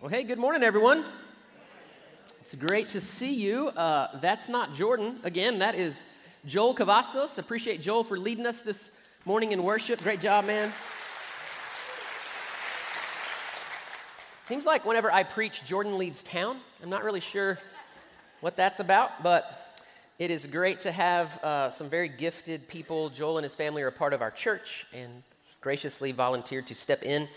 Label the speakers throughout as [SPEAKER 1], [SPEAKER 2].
[SPEAKER 1] Well, hey, good morning, everyone. It's great to see you. Uh, that's not Jordan. Again, that is Joel Cavazos. Appreciate Joel for leading us this morning in worship. Great job, man. Seems like whenever I preach, Jordan leaves town. I'm not really sure what that's about, but it is great to have uh, some very gifted people. Joel and his family are a part of our church and graciously volunteered to step in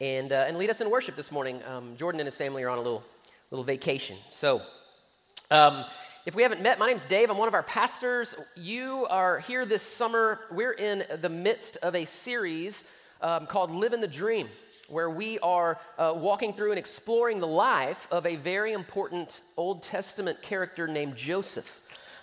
[SPEAKER 1] and, uh, and lead us in worship this morning. Um, Jordan and his family are on a little, little vacation. So, um, if we haven't met, my name's Dave. I'm one of our pastors. You are here this summer. We're in the midst of a series um, called Living the Dream, where we are uh, walking through and exploring the life of a very important Old Testament character named Joseph.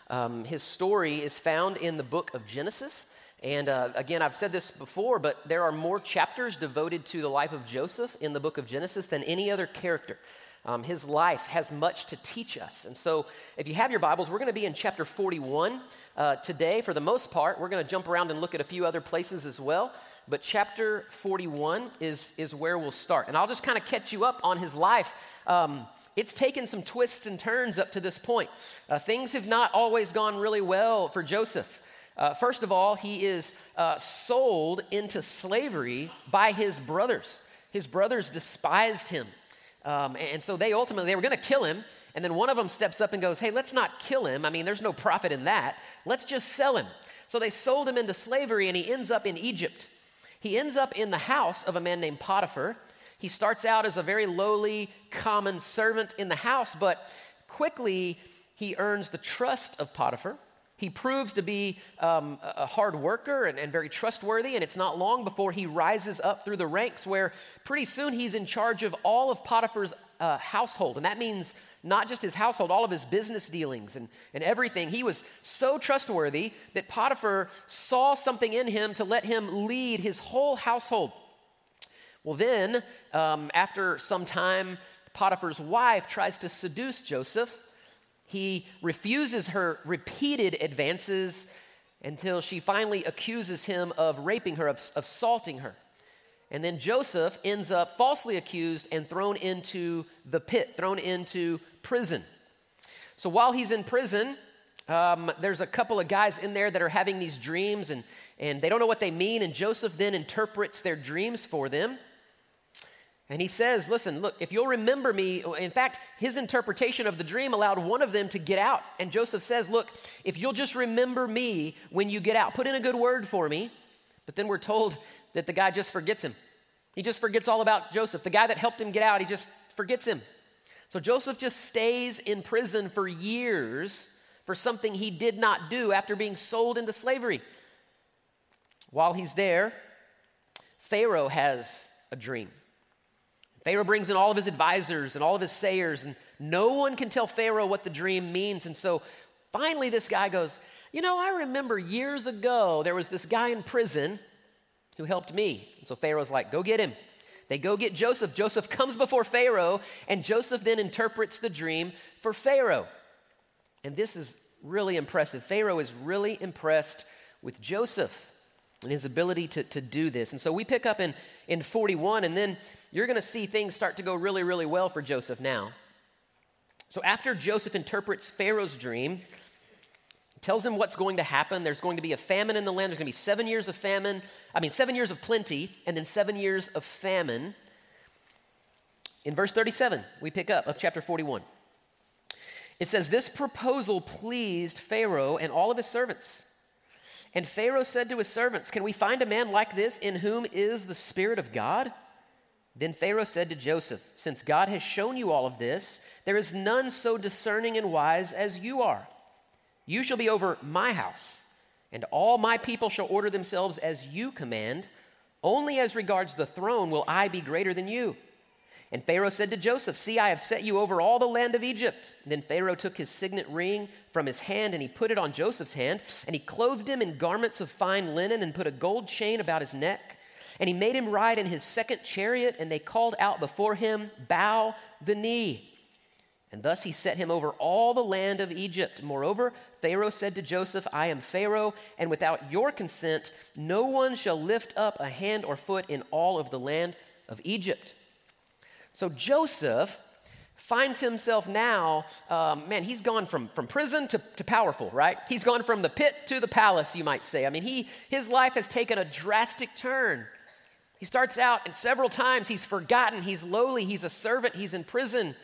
[SPEAKER 1] Um, his story is found in the book of Genesis. And uh, again, I've said this before, but there are more chapters devoted to the life of Joseph in the book of Genesis than any other character. Um, his life has much to teach us. And so, if you have your Bibles, we're going to be in chapter 41 uh, today for the most part. We're going to jump around and look at a few other places as well. But chapter 41 is, is where we'll start. And I'll just kind of catch you up on his life. Um, it's taken some twists and turns up to this point. Uh, things have not always gone really well for Joseph. Uh, first of all, he is uh, sold into slavery by his brothers. His brothers despised him. Um, and so they ultimately, they were going to kill him. And then one of them steps up and goes, hey, let's not kill him. I mean, there's no profit in that. Let's just sell him. So they sold him into slavery and he ends up in Egypt. He ends up in the house of a man named Potiphar. He starts out as a very lowly, common servant in the house, but quickly he earns the trust of Potiphar. He proves to be um, a hard worker and, and, very trustworthy, and it's not long before he rises up through the ranks where pretty soon he's in charge of all of Potiphar's uh, household. And that means not just his household, all of his business dealings and, and everything. He was so trustworthy that Potiphar saw something in him to let him lead his whole household. Well, then, um, after some time, Potiphar's wife tries to seduce Joseph he refuses her repeated advances until she finally accuses him of raping her, of assaulting her. And then Joseph ends up falsely accused and thrown into the pit, thrown into prison. So while he's in prison, um, there's a couple of guys in there that are having these dreams and, and they don't know what they mean. And Joseph then interprets their dreams for them. And he says, Listen, look, if you'll remember me, in fact, his interpretation of the dream allowed one of them to get out. And Joseph says, Look, if you'll just remember me when you get out, put in a good word for me. But then we're told that the guy just forgets him. He just forgets all about Joseph. The guy that helped him get out, he just forgets him. So Joseph just stays in prison for years for something he did not do after being sold into slavery. While he's there, Pharaoh has a dream. Pharaoh brings in all of his advisors and all of his sayers, and no one can tell Pharaoh what the dream means. And so finally, this guy goes, You know, I remember years ago there was this guy in prison who helped me. And so Pharaoh's like, Go get him. They go get Joseph. Joseph comes before Pharaoh, and Joseph then interprets the dream for Pharaoh. And this is really impressive. Pharaoh is really impressed with Joseph and his ability to, to do this. And so we pick up in, in 41, and then you're going to see things start to go really, really well for Joseph now. So after Joseph interprets Pharaoh's dream, tells him what's going to happen. There's going to be a famine in the land. There's going to be seven years of famine, I mean, seven years of plenty, and then seven years of famine. In verse 37, we pick up of chapter 41. It says, This proposal pleased Pharaoh and all of his servants. And Pharaoh said to his servants, Can we find a man like this in whom is the Spirit of God? Then Pharaoh said to Joseph, Since God has shown you all of this, there is none so discerning and wise as you are. You shall be over my house, and all my people shall order themselves as you command. Only as regards the throne will I be greater than you. And Pharaoh said to Joseph, See, I have set you over all the land of Egypt. Then Pharaoh took his signet ring from his hand, and he put it on Joseph's hand, and he clothed him in garments of fine linen, and put a gold chain about his neck. And he made him ride in his second chariot, and they called out before him, Bow the knee. And thus he set him over all the land of Egypt. Moreover, Pharaoh said to Joseph, I am Pharaoh, and without your consent, no one shall lift up a hand or foot in all of the land of Egypt. So Joseph finds himself now, um, man, he's gone from, from prison to, to powerful, right? He's gone from the pit to the palace, you might say. I mean, he, his life has taken a drastic turn. He starts out, and several times he's forgotten, he's lowly, he's a servant, he's in prison.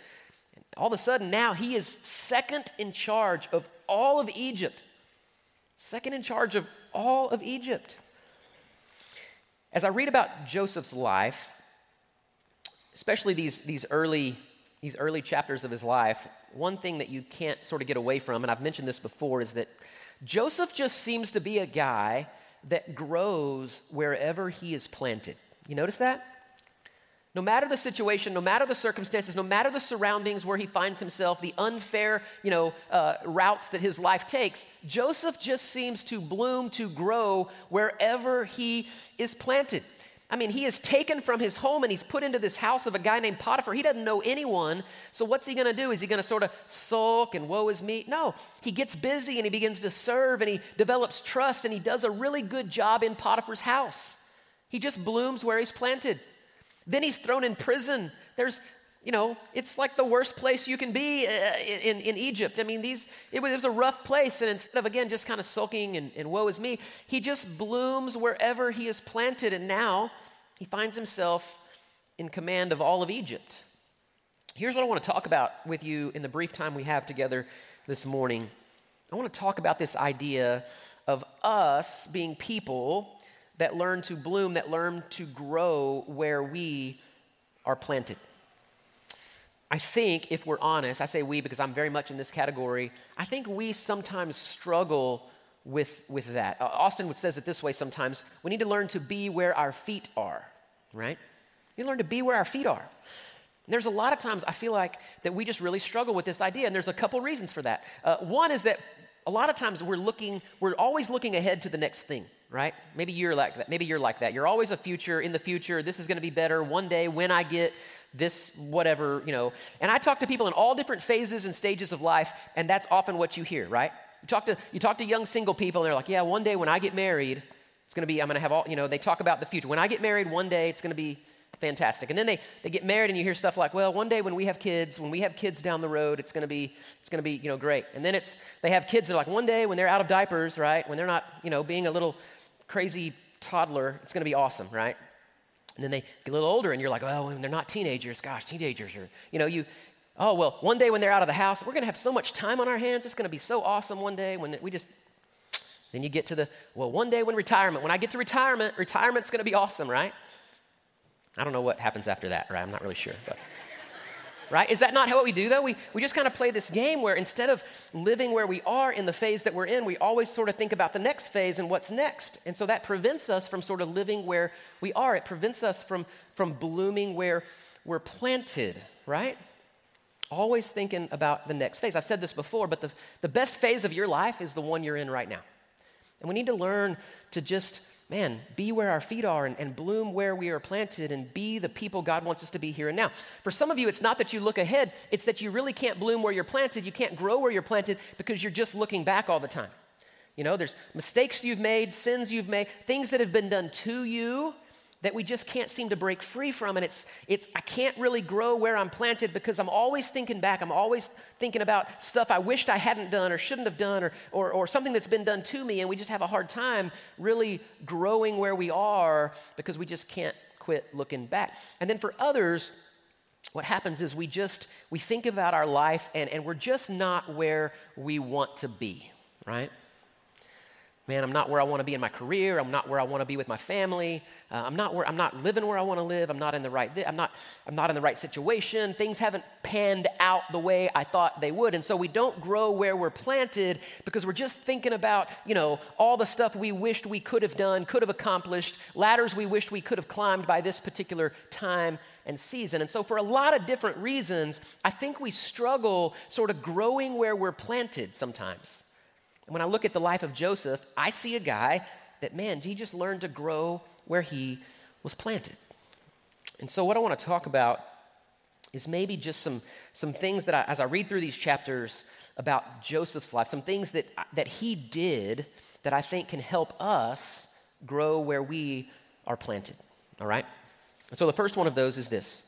[SPEAKER 1] And all of a sudden, now he is second in charge of all of Egypt. Second in charge of all of Egypt. As I read about Joseph's life, especially these, these early these early chapters of his life, one thing that you can't sort of get away from, and I've mentioned this before, is that Joseph just seems to be a guy that grows wherever he is planted. You notice that? No matter the situation, no matter the circumstances, no matter the surroundings where he finds himself, the unfair, you know, uh, routes that his life takes, Joseph just seems to bloom, to grow wherever he is planted. I mean, he is taken from his home and he's put into this house of a guy named Potiphar. He doesn't know anyone. So, what's he going to do? Is he going to sort of sulk and woe is me? No. He gets busy and he begins to serve and he develops trust and he does a really good job in Potiphar's house. He just blooms where he's planted. Then he's thrown in prison. There's, you know, it's like the worst place you can be uh, in, in Egypt. I mean, these, it was, it was a rough place. And instead of, again, just kind of sulking and, and woe is me, he just blooms wherever he is planted. And now he finds himself in command of all of Egypt. Here's what I want to talk about with you in the brief time we have together this morning. I want to talk about this idea of us being people that learn to bloom, that learn to grow where we are planted. I think, if we're honest, I say we because I'm very much in this category, I think we sometimes struggle with, with that. Uh, Austin says it this way sometimes we need to learn to be where our feet are, right? You learn to be where our feet are. There's a lot of times I feel like that we just really struggle with this idea, and there's a couple reasons for that. Uh, one is that a lot of times we're looking, we're always looking ahead to the next thing, right? Maybe you're like that. Maybe you're like that. You're always a future, in the future, this is going to be better one day when I get this, whatever, you know. And I talk to people in all different phases and stages of life, and that's often what you hear, right? You talk to, you talk to young single people, and they're like, yeah, one day when I get married, it's going to be, I'm going to have all, you know, they talk about the future. When I get married, one day it's going to be fantastic. And then they, they get married, and you hear stuff like, well, one day when we have kids, when we have kids down the road, it's going to be, it's going to be, you know, great. And then it's, they have kids, they're like, one day when they're out of diapers, right, when they're not, you know, being a little crazy toddler, it's going to be awesome, right? And then they get a little older, and you're like, well, when they're not teenagers, gosh, teenagers are, you know, you, oh, well, one day when they're out of the house, we're going to have so much time on our hands. It's going to be so awesome one day when we just, then you get to the, well, one day when retirement, when I get to retirement, retirement's going to be awesome, right? I don't know what happens after that, right? I'm not really sure, but. Right? Is that not what we do, though? We, we just kind of play this game where instead of living where we are in the phase that we're in, we always sort of think about the next phase and what's next. And so that prevents us from sort of living where we are. It prevents us from, from blooming where we're planted, right? Always thinking about the next phase. I've said this before, but the, the best phase of your life is the one you're in right now. And we need to learn to just, man, be where our feet are and, and bloom where we are planted and be the people God wants us to be here and now. For some of you, it's not that you look ahead, it's that you really can't bloom where you're planted. You can't grow where you're planted because you're just looking back all the time. You know, there's mistakes you've made, sins you've made, things that have been done to you that we just can't seem to break free from. And it's, it's, I can't really grow where I'm planted because I'm always thinking back. I'm always thinking about stuff I wished I hadn't done or shouldn't have done or, or, or something that's been done to me. And we just have a hard time really growing where we are because we just can't quit looking back. And then for others, what happens is we just, we think about our life and, and we're just not where we want to be, right? Man, I'm not where I want to be in my career. I'm not where I want to be with my family. Uh, I'm not where I'm not living where I want to live. I'm not in the right. I'm not. I'm not in the right situation. Things haven't panned out the way I thought they would, and so we don't grow where we're planted because we're just thinking about you know all the stuff we wished we could have done, could have accomplished, ladders we wished we could have climbed by this particular time and season. And so, for a lot of different reasons, I think we struggle sort of growing where we're planted sometimes. And when I look at the life of Joseph, I see a guy that, man, he just learned to grow where he was planted. And so, what I want to talk about is maybe just some, some things that I, as I read through these chapters about Joseph's life, some things that, that he did that I think can help us grow where we are planted. All right? And so, the first one of those is this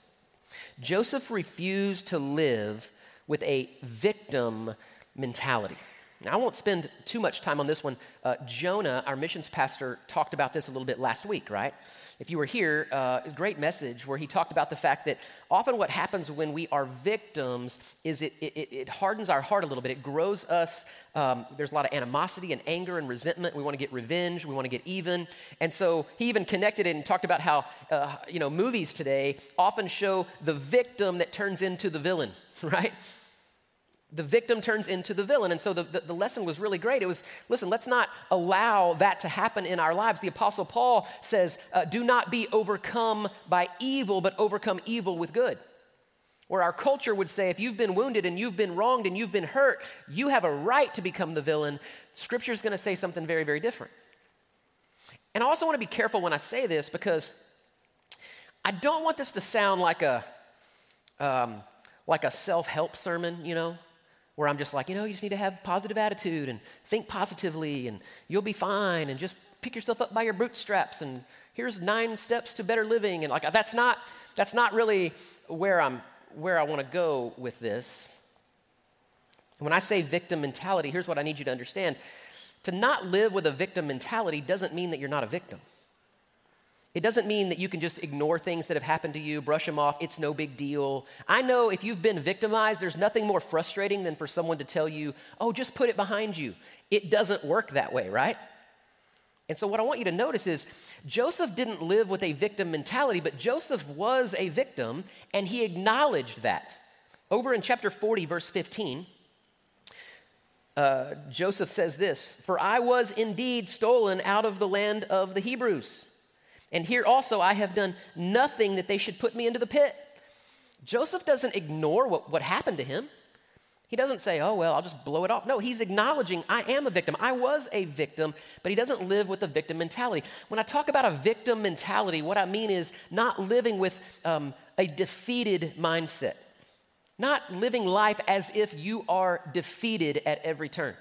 [SPEAKER 1] Joseph refused to live with a victim mentality. Now, I won't spend too much time on this one. Uh, Jonah, our missions pastor, talked about this a little bit last week, right? If you were here, uh, a great message where he talked about the fact that often what happens when we are victims is it, it, it hardens our heart a little bit. It grows us. Um, there's a lot of animosity and anger and resentment. We want to get revenge. We want to get even. And so he even connected it and talked about how, uh, you know, movies today often show the victim that turns into the villain, right? The victim turns into the villain. And so the, the, the, lesson was really great. It was, listen, let's not allow that to happen in our lives. The Apostle Paul says, uh, do not be overcome by evil, but overcome evil with good. Where our culture would say, if you've been wounded and you've been wronged and you've been hurt, you have a right to become the villain. Scripture is going to say something very, very different. And I also want to be careful when I say this because I don't want this to sound like a, um, like a self help sermon, you know? Where I'm just like, you know, you just need to have positive attitude and think positively and you'll be fine and just pick yourself up by your bootstraps and here's nine steps to better living and like that's not that's not really where I'm where I want to go with this. When I say victim mentality, here's what I need you to understand. To not live with a victim mentality doesn't mean that you're not a victim. It doesn't mean that you can just ignore things that have happened to you, brush them off, it's no big deal. I know if you've been victimized, there's nothing more frustrating than for someone to tell you, oh, just put it behind you. It doesn't work that way, right? And so, what I want you to notice is Joseph didn't live with a victim mentality, but Joseph was a victim, and he acknowledged that. Over in chapter 40, verse 15, uh, Joseph says this For I was indeed stolen out of the land of the Hebrews. And here also I have done nothing that they should put me into the pit. Joseph doesn't ignore what, what happened to him. He doesn't say, oh, well, I'll just blow it off. No, he's acknowledging, I am a victim. I was a victim, but he doesn't live with a victim mentality. When I talk about a victim mentality, what I mean is not living with um, a defeated mindset, not living life as if you are defeated at every turn.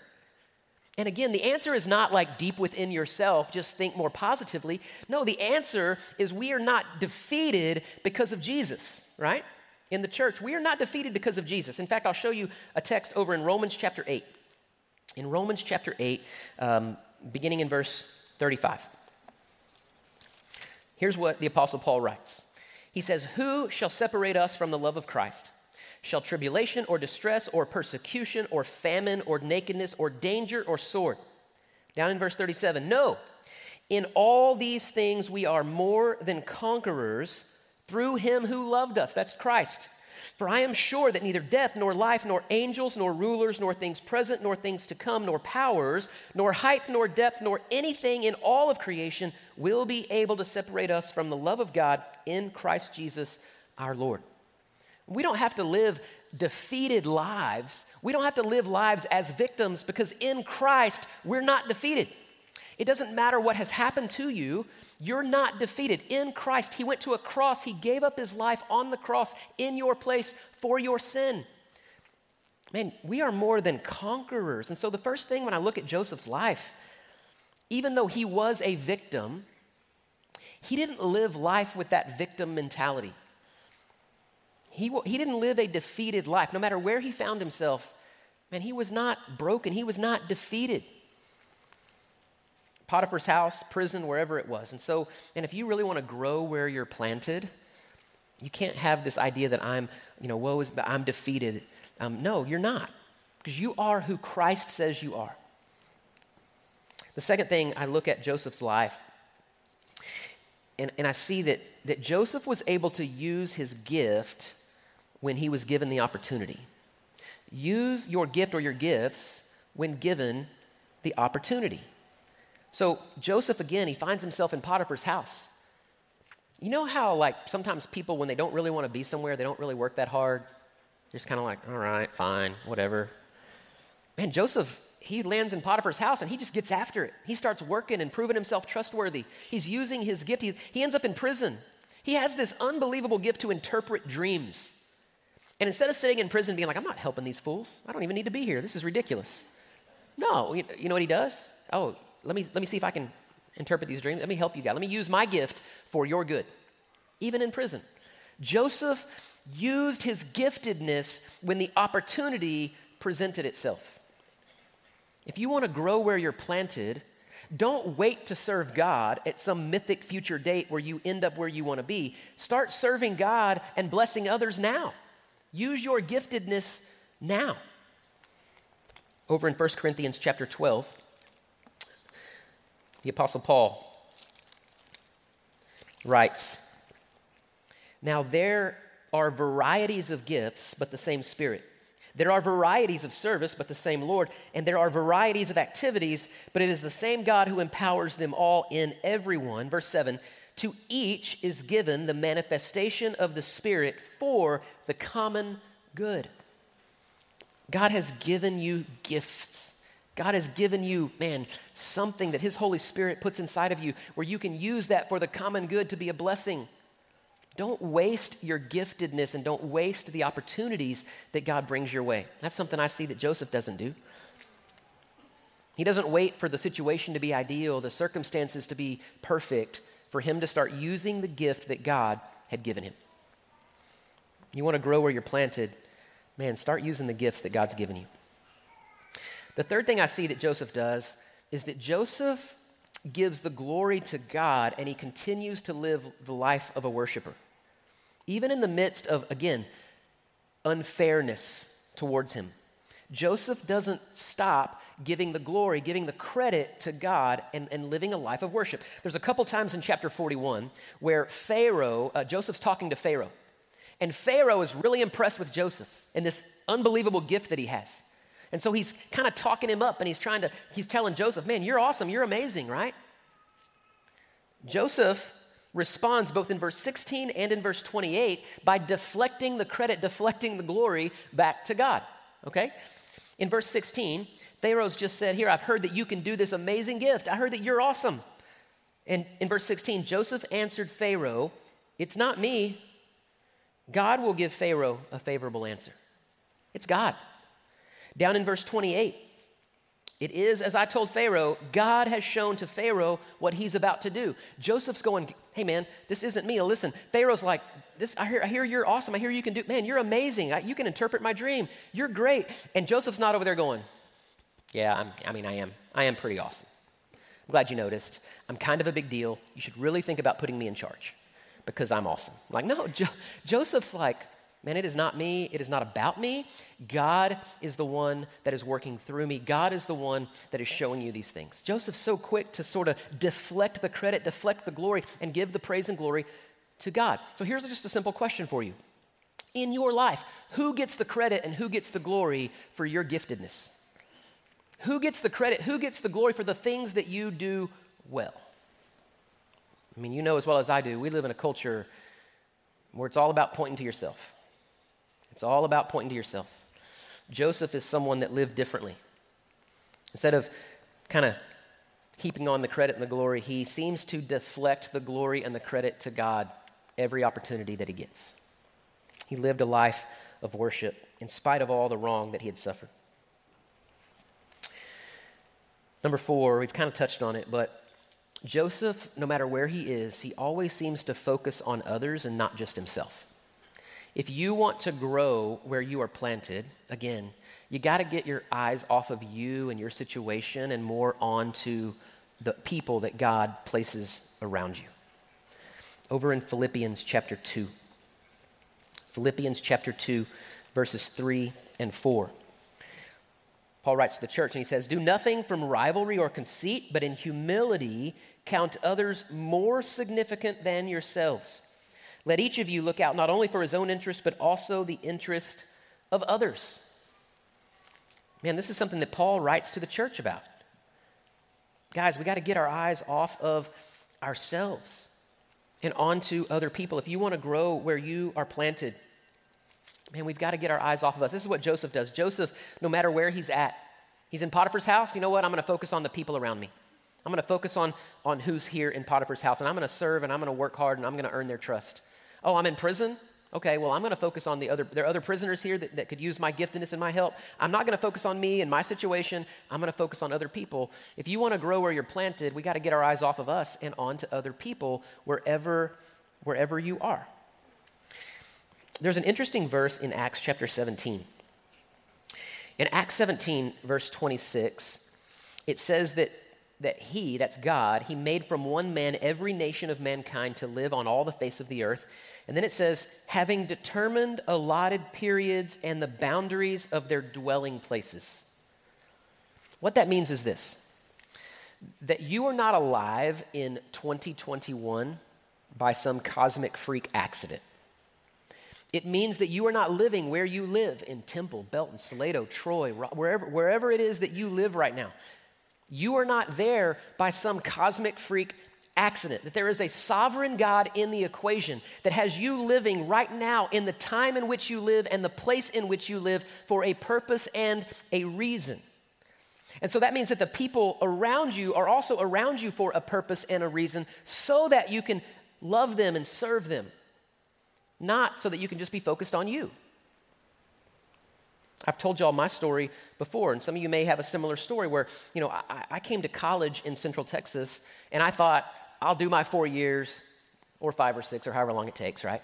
[SPEAKER 1] And again, the answer is not like deep within yourself, just think more positively. No, the answer is we are not defeated because of Jesus, right? In the church, we are not defeated because of Jesus. In fact, I'll show you a text over in Romans chapter 8. In Romans chapter 8, um, beginning in verse 35. Here's what the Apostle Paul writes He says, Who shall separate us from the love of Christ? Shall tribulation or distress or persecution or famine or nakedness or danger or sword? Down in verse 37, no. In all these things we are more than conquerors through him who loved us. That's Christ. For I am sure that neither death, nor life, nor angels, nor rulers, nor things present, nor things to come, nor powers, nor height, nor depth, nor anything in all of creation will be able to separate us from the love of God in Christ Jesus our Lord. We don't have to live defeated lives. We don't have to live lives as victims because in Christ, we're not defeated. It doesn't matter what has happened to you, you're not defeated. In Christ, He went to a cross, He gave up His life on the cross in your place for your sin. Man, we are more than conquerors. And so, the first thing when I look at Joseph's life, even though he was a victim, he didn't live life with that victim mentality. He, he didn't live a defeated life. No matter where he found himself, man, he was not broken. He was not defeated. Potiphar's house, prison, wherever it was. And so, and if you really want to grow where you're planted, you can't have this idea that I'm, you know, woe is, I'm defeated. Um, no, you're not, because you are who Christ says you are. The second thing I look at Joseph's life, and, and I see that, that Joseph was able to use his gift when he was given the opportunity. Use your gift or your gifts when given the opportunity. So, Joseph, again, he finds himself in Potiphar's house. You know how, like, sometimes people, when they don't really want to be somewhere, they don't really work that hard? Just kind of like, all right, fine, whatever. Man, Joseph, he lands in Potiphar's house and he just gets after it. He starts working and proving himself trustworthy. He's using his gift. He, he ends up in prison. He has this unbelievable gift to interpret dreams. And instead of sitting in prison being like, I'm not helping these fools, I don't even need to be here, this is ridiculous. No, you, know what he does? Oh, let me, let me see if I can interpret these dreams. Let me help you, God. Let me use my gift for your good, even in prison. Joseph used his giftedness when the opportunity presented itself. If you want to grow where you're planted, don't wait to serve God at some mythic future date where you end up where you want to be. Start serving God and blessing others now. Use your giftedness now. Over in 1 Corinthians chapter 12, the Apostle Paul writes Now there are varieties of gifts, but the same Spirit. There are varieties of service, but the same Lord. And there are varieties of activities, but it is the same God who empowers them all in everyone. Verse 7 To each is given the manifestation of the Spirit for the common good. God has given you gifts. God has given you, man, something that His Holy Spirit puts inside of you where you can use that for the common good to be a blessing. Don't waste your giftedness and don't waste the opportunities that God brings your way. That's something I see that Joseph doesn't do. He doesn't wait for the situation to be ideal, the circumstances to be perfect, for him to start using the gift that God had given him. You want to grow where you're planted, man, start using the gifts that God's given you. The third thing I see that Joseph does is that Joseph gives the glory to God and he continues to live the life of a worshiper. Even in the midst of, again, unfairness towards him, Joseph doesn't stop giving the glory, giving the credit to God, and, and living a life of worship. There's a couple times in chapter 41 where Pharaoh, uh, Joseph's talking to Pharaoh, and Pharaoh is really impressed with Joseph and this unbelievable gift that he has. And so he's kind of talking him up and he's trying to, he's telling Joseph, man, you're awesome, you're amazing, right? Joseph responds both in verse 16 and in verse 28 by deflecting the credit, deflecting the glory back to God, okay? In verse 16, Pharaoh's just said, Here, I've heard that you can do this amazing gift. I heard that you're awesome. And in verse 16, Joseph answered Pharaoh, It's not me. God will give Pharaoh a favorable answer. It's God. Down in verse 28, it is, as I told Pharaoh, God has shown to Pharaoh what he's about to do. Joseph's going, hey man, this isn't me. Listen, Pharaoh's like, this, I hear, I hear you're awesome. I hear you can do, man, you're amazing. I, you can interpret my dream. You're great. And Joseph's not over there going, yeah, I'm, I mean, I am. I am pretty awesome. I'm glad you noticed. I'm kind of a big deal. You should really think about putting me in charge because I'm awesome. Like, no, jo- Joseph's like, Man, it is not me. It is not about me. God is the one that is working through me. God is the one that is showing you these things. Joseph's so quick to sort of deflect the credit, deflect the glory, and give the praise and glory to God. So here's just a simple question for you. In your life, who gets the credit and who gets the glory for your giftedness? Who gets the credit? Who gets the glory for the things that you do well? I mean, you know as well as I do, we live in a culture where it's all about pointing to yourself. It's all about pointing to yourself. Joseph is someone that lived differently. Instead of kind of heaping on the credit and the glory, he seems to deflect the glory and the credit to God every opportunity that he gets. He lived a life of worship in spite of all the wrong that he had suffered. Number four, we've kind of touched on it, but Joseph, no matter where he is, he always seems to focus on others and not just himself. If you want to grow where you are planted, again, you got to get your eyes off of you and your situation and more onto the people that God places around you. Over in Philippians chapter 2. Philippians chapter 2, verses 3 and 4. Paul writes to the church and he says, Do nothing from rivalry or conceit, but in humility count others more significant than yourselves. Let each of you look out not only for his own interest, but also the interest of others. Man, this is something that Paul writes to the church about. Guys, we got to get our eyes off of ourselves and onto other people. If you want to grow where you are planted, man, we've got to get our eyes off of us. This is what Joseph does. Joseph, no matter where he's at, he's in Potiphar's house. You know what? I'm going to focus on the people around me. I'm going to focus on, on who's here in Potiphar's house, and I'm going to serve and I'm going to work hard and I'm going to earn their trust. Oh, I'm in prison? Okay, well, I'm going to focus on the other. There are other prisoners here that, that could use my giftedness and my help. I'm not going to focus on me and my situation. I'm going to focus on other people. If you want to grow where you're planted, we got to get our eyes off of us and onto other people wherever, wherever you are. There's an interesting verse in Acts chapter 17. In Acts 17, verse 26, it says that, that He, that's God, He made from one man every nation of mankind to live on all the face of the earth. And then it says, having determined allotted periods and the boundaries of their dwelling places. What that means is this that you are not alive in 2021 by some cosmic freak accident. It means that you are not living where you live in Temple, Belton, Salado, Troy, wherever, wherever it is that you live right now. You are not there by some cosmic freak accident, that there is a sovereign God in the equation that has you living right now in the time in which you live and the place in which you live for a purpose and a reason. And so that means that the people around you are also around you for a purpose and a reason so that you can love them and serve them not so that you can just be focused on you. I've told y'all my story before, and some of you may have a similar story where, you know, I, I, came to college in Central Texas, and I thought, I'll do my four years, or five or six, or however long it takes, right?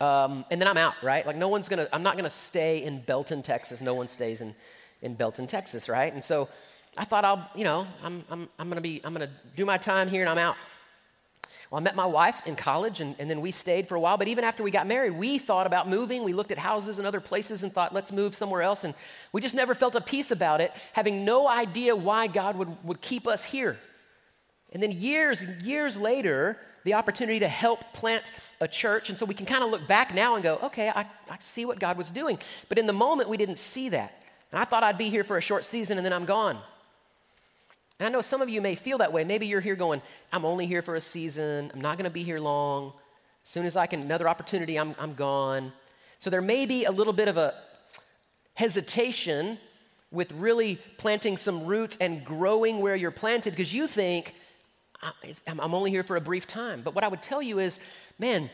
[SPEAKER 1] Um, and then I'm out, right? Like, no one's gonna, I'm not gonna stay in Belton, Texas. No one stays in, in Belton, Texas, right? And so I thought I'll, you know, I'm, I'm, I'm gonna be, I'm gonna do my time here, and I'm out. Well, I met my wife in college and, and then we stayed for a while. But even after we got married, we thought about moving. We looked at houses and other places and thought, let's move somewhere else. And we just never felt a peace about it, having no idea why God would, would keep us here. And then years and years later, the opportunity to help plant a church. And so we can kind of look back now and go, okay, I, I see what God was doing. But in the moment, we didn't see that. And I thought I'd be here for a short season and then I'm gone. And I know some of you may feel that way. Maybe you're here going, I'm only here for a season. I'm not going to be here long. As soon as I can, another opportunity, I'm, I'm gone. So there may be a little bit of a hesitation with really planting some roots and growing where you're planted because you think, I'm only here for a brief time. But what I would tell you is, man,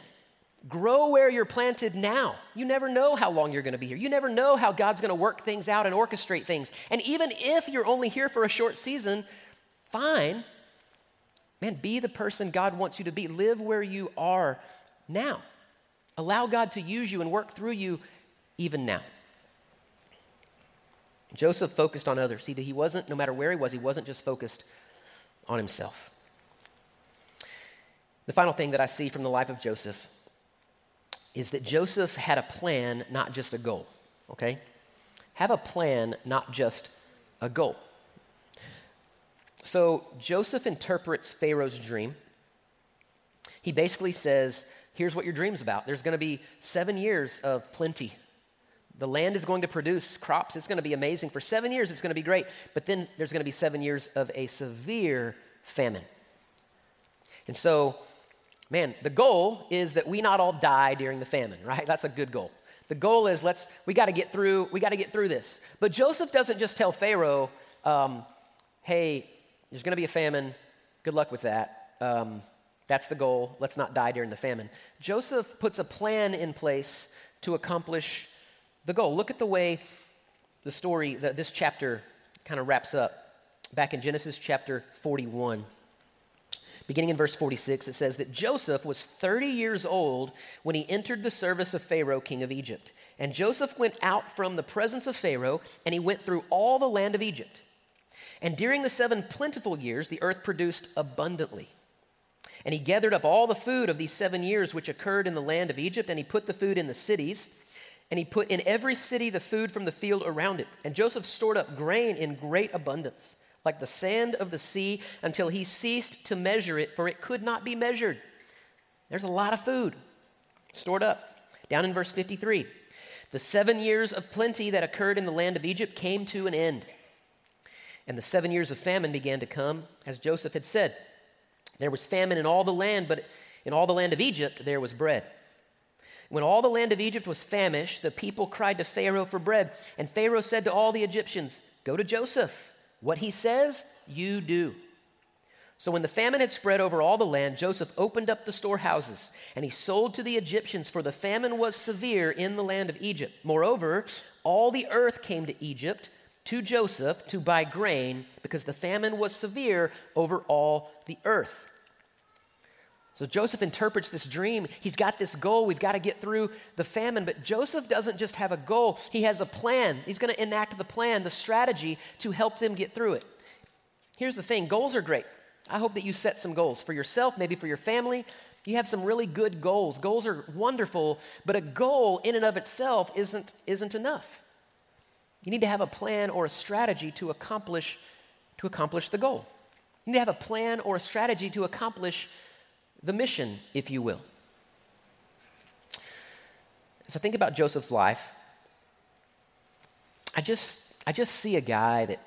[SPEAKER 1] grow where you're planted now. You never know how long you're going to be here. You never know how God's going to work things out and orchestrate things. And even if you're only here for a short season, fine. Man, be the person God wants you to be. Live where you are now. Allow God to use you and work through you even now. Joseph focused on others. See, he wasn't, no matter where he was, he wasn't just focused on himself. The final thing that I see from the life of Joseph is that Joseph had a plan, not just a goal, okay? Have a plan, not just a goal. So Joseph interprets Pharaoh's dream. He basically says, Here's what your dream's about. There's going to be seven years of plenty. The land is going to produce crops. It's going to be amazing. For seven years, it's going to be great. But then there's going to be seven years of a severe famine. And so man, the goal is that we not all die during the famine, right? That's a good goal. The goal is let's we got to get through we got to get through this. But Joseph doesn't just tell Pharaoh, um, "Hey, there's going to be a famine. Good luck with that." Um, that's the goal. Let's not die during the famine. Joseph puts a plan in place to accomplish the goal. Look at the way the story, that this chapter kind of wraps up. Back in Genesis chapter 41. Beginning in verse 46, it says that Joseph was 30 years old when he entered the service of Pharaoh, king of Egypt. And Joseph went out from the presence of Pharaoh, and he went through all the land of Egypt. And during the seven plentiful years, the earth produced abundantly. And he gathered up all the food of these seven years which occurred in the land of Egypt, and he put the food in the cities. And he put in every city the food from the field around it. And Joseph stored up grain in great abundance like the sand of the sea, until he ceased to measure it, for it could not be measured. There's a lot of food stored up. Down in verse 53, the seven years of plenty that occurred in the land of Egypt came to an end. And the seven years of famine began to come, as Joseph had said. There was famine in all the land, but in all the land of Egypt there was bread. When all the land of Egypt was famished, the people cried to Pharaoh for bread. And Pharaoh said to all the Egyptians, Go to Joseph what he says, you do. So when the famine had spread over all the land, Joseph opened up the storehouses and he sold to the Egyptians, for the famine was severe in the land of Egypt. Moreover, all the earth came to Egypt to Joseph to buy grain because the famine was severe over all the earth. So Joseph interprets this dream. He's got this goal. We've got to get through the famine. But Joseph doesn't just have a goal, he has a plan. He's going to enact the plan, the strategy to help them get through it. Here's the thing goals are great. I hope that you set some goals for yourself, maybe for your family. You have some really good goals. Goals are wonderful, but a goal in and of itself isn't, isn't enough. You need to have a plan or a strategy to accomplish, to accomplish the goal. You need to have a plan or a strategy to accomplish the mission, if you will. I think about Joseph's life, I just, I just see a guy that,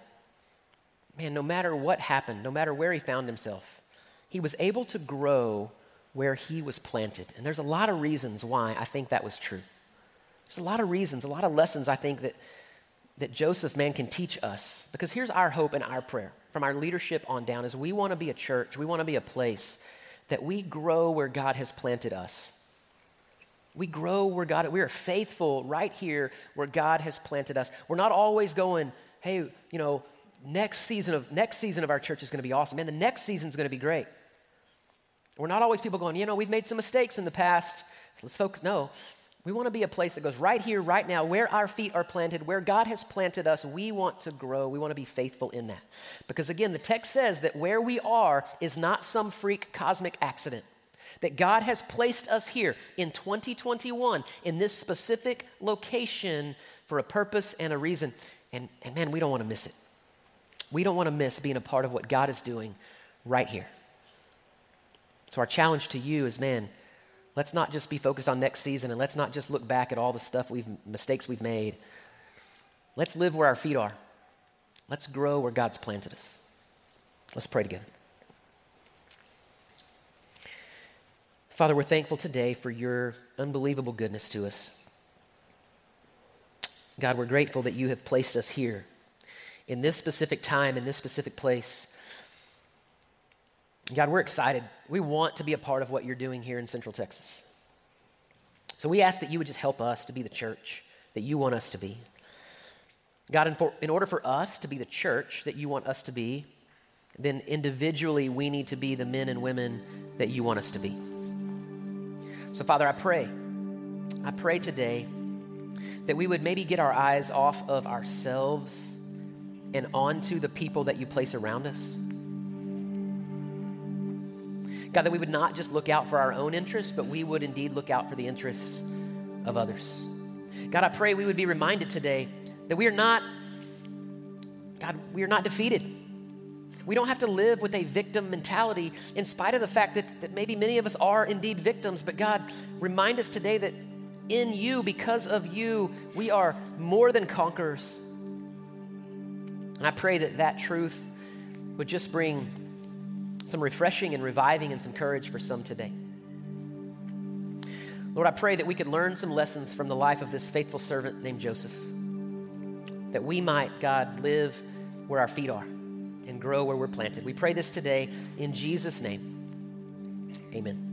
[SPEAKER 1] man, no matter what happened, no matter where he found himself, he was able to grow where he was planted. And there's a lot of reasons why I think that was true. There's a lot of reasons, a lot of lessons I think that, that Joseph, man, can teach us. Because here's our hope and our prayer from our leadership on down is we want to be a church, we want to be a place that we grow where God has planted us. We grow where God, we are faithful right here where God has planted us. We're not always going, hey, you know, next season of next season of our church is going to be awesome. Man, the next season is going to be great. We're not always people going, you know, we've made some mistakes in the past. Let's focus. No, we want to be a place that goes right here, right now, where our feet are planted, where God has planted us. We want to grow. We want to be faithful in that. Because again, the text says that where we are is not some freak cosmic accident. That God has placed us here in 2021 in this specific location for a purpose and a reason. And, and man, we don't want to miss it. We don't want to miss being a part of what God is doing right here. So, our challenge to you is man, Let's not just be focused on next season and let's not just look back at all the stuff we've mistakes we've made. Let's live where our feet are. Let's grow where God's planted us. Let's pray together. Father, we're thankful today for your unbelievable goodness to us. God, we're grateful that you have placed us here in this specific time, in this specific place God, we're excited. We want to be a part of what you're doing here in Central Texas. So we ask that you would just help us to be the church that you want us to be. God, in, for, in order for us to be the church that you want us to be, then individually we need to be the men and women that you want us to be. So, Father, I pray, I pray today that we would maybe get our eyes off of ourselves and onto the people that you place around us. God, that we would not just look out for our own interests, but we would indeed look out for the interests of others. God, I pray we would be reminded today that we are not, God, we are not defeated. We don't have to live with a victim mentality in spite of the fact that, that maybe many of us are indeed victims. But God, remind us today that in you, because of you, we are more than conquerors. And I pray that that truth would just bring some refreshing and reviving and some courage for some today. Lord, I pray that we could learn some lessons from the life of this faithful servant named Joseph. That we might, God, live where our feet are and grow where we're planted. We pray this today in Jesus' name. Amen.